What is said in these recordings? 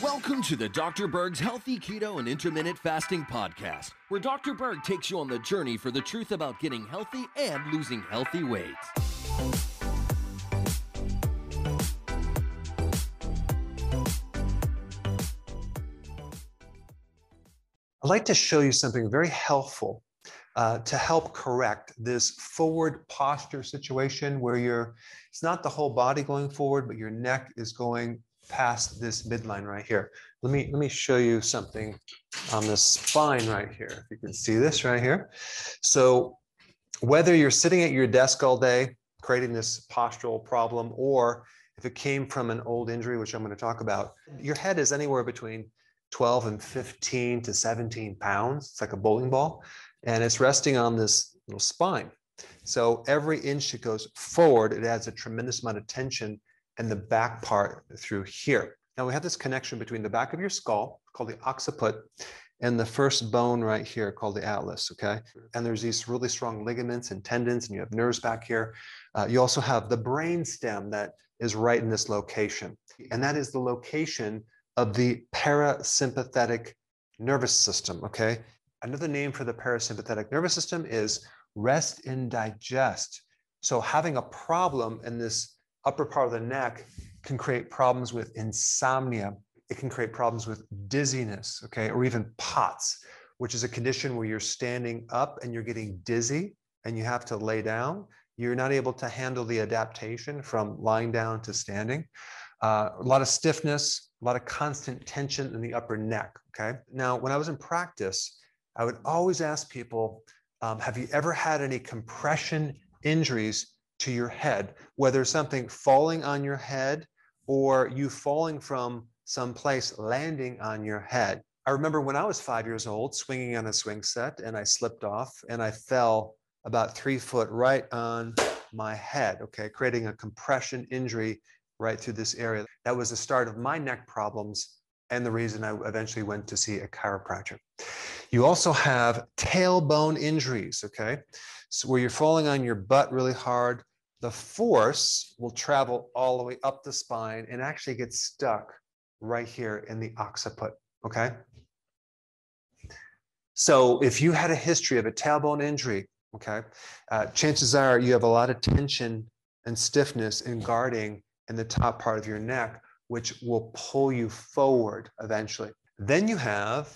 Welcome to the Dr. Berg's Healthy Keto and Intermittent Fasting Podcast, where Dr. Berg takes you on the journey for the truth about getting healthy and losing healthy weight. I'd like to show you something very helpful uh, to help correct this forward posture situation where you're, it's not the whole body going forward, but your neck is going past this midline right here. Let me, let me show you something on the spine right here. If you can see this right here. So whether you're sitting at your desk all day, creating this postural problem, or if it came from an old injury, which I'm going to talk about, your head is anywhere between 12 and 15 to 17 pounds. It's like a bowling ball, and it's resting on this little spine. So every inch it goes forward, it adds a tremendous amount of tension and the back part through here. Now we have this connection between the back of your skull, called the occiput, and the first bone right here called the atlas, okay? And there's these really strong ligaments and tendons, and you have nerves back here. Uh, you also have the brain stem that is right in this location. And that is the location of the parasympathetic nervous system, okay? Another name for the parasympathetic nervous system is rest and digest. So having a problem in this upper part of the neck can create problems with insomnia. It can create problems with dizziness, okay, or even POTS, which is a condition where you're standing up and you're getting dizzy and you have to lay down. You're not able to handle the adaptation from lying down to standing. Uh, a lot of stiffness, a lot of constant tension in the upper neck, okay? Now, when I was in practice, I would always ask people, um, have you ever had any compression injuries to your head, whether something falling on your head or you falling from some place landing on your head. I remember when I was five years old swinging on a swing set and I slipped off and I fell about three foot right on my head, okay, creating a compression injury right through this area. That was the start of my neck problems and the reason I eventually went to see a chiropractor. You also have tailbone injuries, okay? So where you're falling on your butt really hard, the force will travel all the way up the spine and actually get stuck right here in the occiput, okay? So if you had a history of a tailbone injury, okay, uh, chances are you have a lot of tension and stiffness in guarding in the top part of your neck, which will pull you forward eventually. Then you have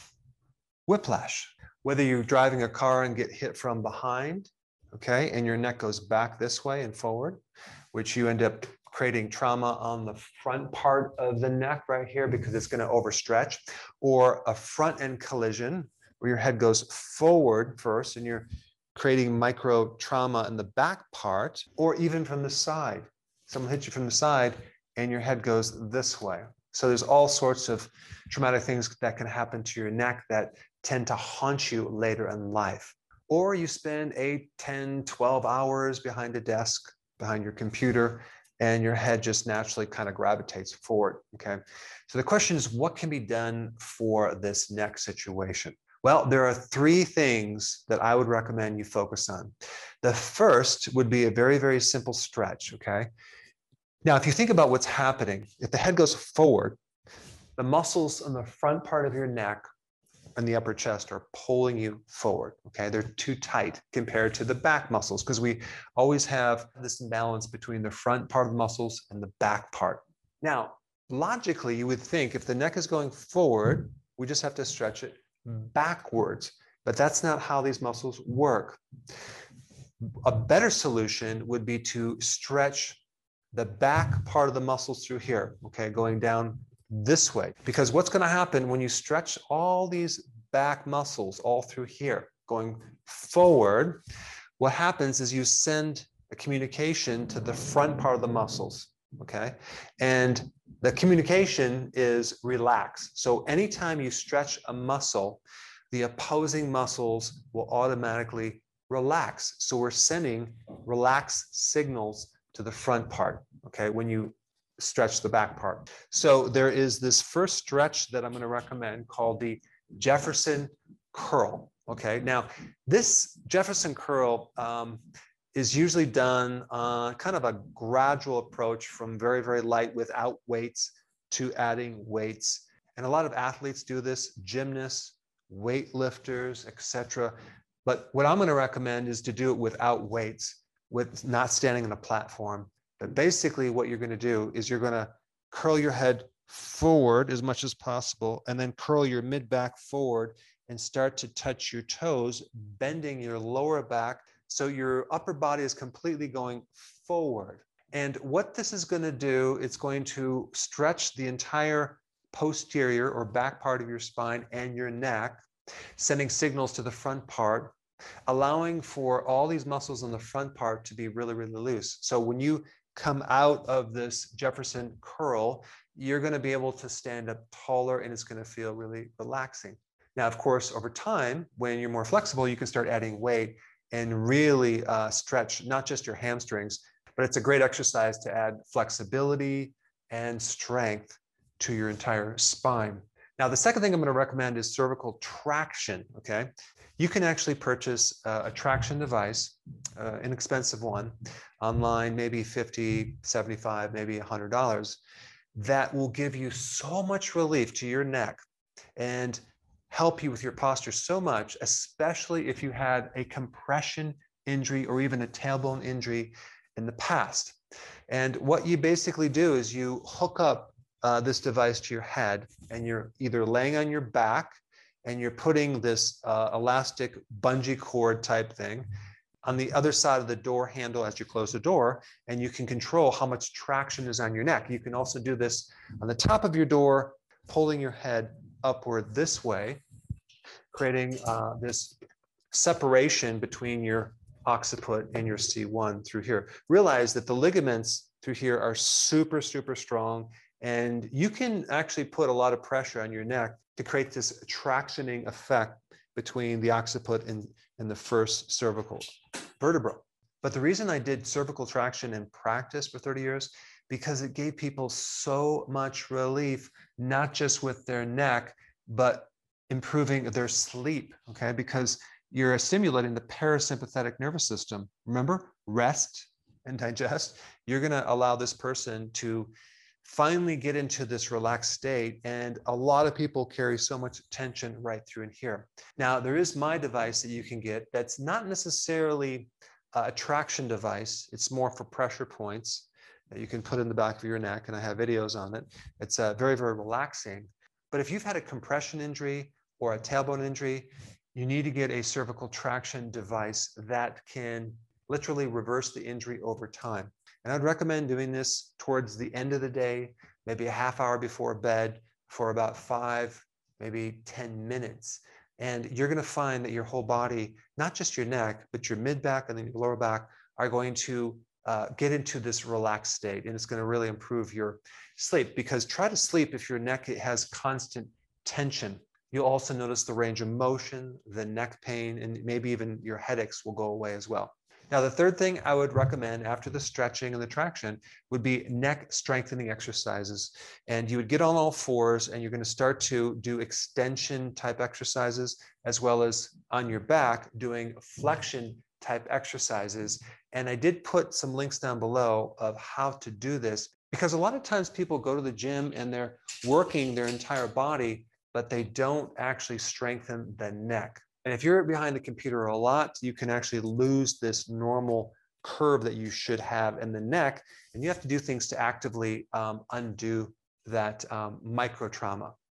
whiplash. Whether you're driving a car and get hit from behind, okay, and your neck goes back this way and forward, which you end up creating trauma on the front part of the neck right here because it's going to overstretch, or a front end collision where your head goes forward first and you're creating micro trauma in the back part, or even from the side. Someone hits you from the side and your head goes this way. So there's all sorts of traumatic things that can happen to your neck that tend to haunt you later in life. Or you spend 8, 10, 12 hours behind a desk, behind your computer, and your head just naturally kind of gravitates forward. Okay. So the question is, what can be done for this neck situation? Well, there are three things that I would recommend you focus on. The first would be a very, very simple stretch. Okay. Now, if you think about what's happening, if the head goes forward, the muscles on the front part of your neck and the upper chest are pulling you forward. Okay, they're too tight compared to the back muscles because we always have this imbalance between the front part of the muscles and the back part. Now, logically, you would think if the neck is going forward, we just have to stretch it backwards, but that's not how these muscles work. A better solution would be to stretch the back part of the muscles through here, okay, going down this way. Because what's going to happen when you stretch all these back muscles all through here, going forward, what happens is you send a communication to the front part of the muscles, okay? And the communication is relax. So anytime you stretch a muscle, the opposing muscles will automatically relax. So we're sending relax signals to the front part, okay, when you stretch the back part. So there is this first stretch that I'm going to recommend called the Jefferson curl. Okay, now this Jefferson curl, um, is usually done on kind of a gradual approach from very, very light without weights to adding weights. And a lot of athletes do this, gymnasts, weightlifters, etc. But what I'm going to recommend is to do it without weights, with not standing on a platform. But basically, what you're going to do is you're going to curl your head forward as much as possible, and then curl your mid back forward and start to touch your toes, bending your lower back so your upper body is completely going forward. And what this is going to do, it's going to stretch the entire posterior or back part of your spine and your neck, sending signals to the front part, allowing for all these muscles on the front part to be really, really loose. So when you come out of this Jefferson curl, you're going to be able to stand up taller and it's going to feel really relaxing. Now, of course, over time, when you're more flexible, you can start adding weight and really uh, stretch not just your hamstrings, but it's a great exercise to add flexibility and strength to your entire spine. Now, the second thing I'm going to recommend is cervical traction. Okay. You can actually purchase a traction device, uh, inexpensive one, online, maybe 50, 75, maybe $100, that will give you so much relief to your neck and help you with your posture so much, especially if you had a compression injury or even a tailbone injury in the past. And what you basically do is you hook up uh, this device to your head and you're either laying on your back and you're putting this uh, elastic bungee cord type thing on the other side of the door handle as you close the door, and you can control how much traction is on your neck. You can also do this on the top of your door, pulling your head upward this way, creating uh, this separation between your occiput and your C1 through here. Realize that the ligaments through here are super, super strong, and you can actually put a lot of pressure on your neck to create this tractioning effect between the occiput and, and the first cervical vertebra. But the reason I did cervical traction in practice for 30 years, because it gave people so much relief, not just with their neck, but improving their sleep, okay? Because you're stimulating the parasympathetic nervous system. Remember, rest and digest. You're going to allow this person to finally get into this relaxed state. And a lot of people carry so much tension right through in here. Now, there is my device that you can get that's not necessarily a traction device, it's more for pressure points that you can put in the back of your neck. And I have videos on it. It's uh, very, very relaxing. But if you've had a compression injury or a tailbone injury, you need to get a cervical traction device that can literally reverse the injury over time. And I'd recommend doing this towards the end of the day, maybe a half hour before bed for about five, maybe 10 minutes. And you're going to find that your whole body, not just your neck, but your mid back and then your lower back, are going to uh, get into this relaxed state. And it's going to really improve your sleep because try to sleep if your neck has constant tension. You'll also notice the range of motion, the neck pain, and maybe even your headaches will go away as well. Now, the third thing I would recommend after the stretching and the traction would be neck strengthening exercises. And you would get on all fours and you're going to start to do extension type exercises as well as on your back doing flexion type exercises. And I did put some links down below of how to do this because a lot of times people go to the gym and they're working their entire body, but they don't actually strengthen the neck. And if you're behind the computer a lot, you can actually lose this normal curve that you should have in the neck. And you have to do things to actively um, undo that um, micro trauma.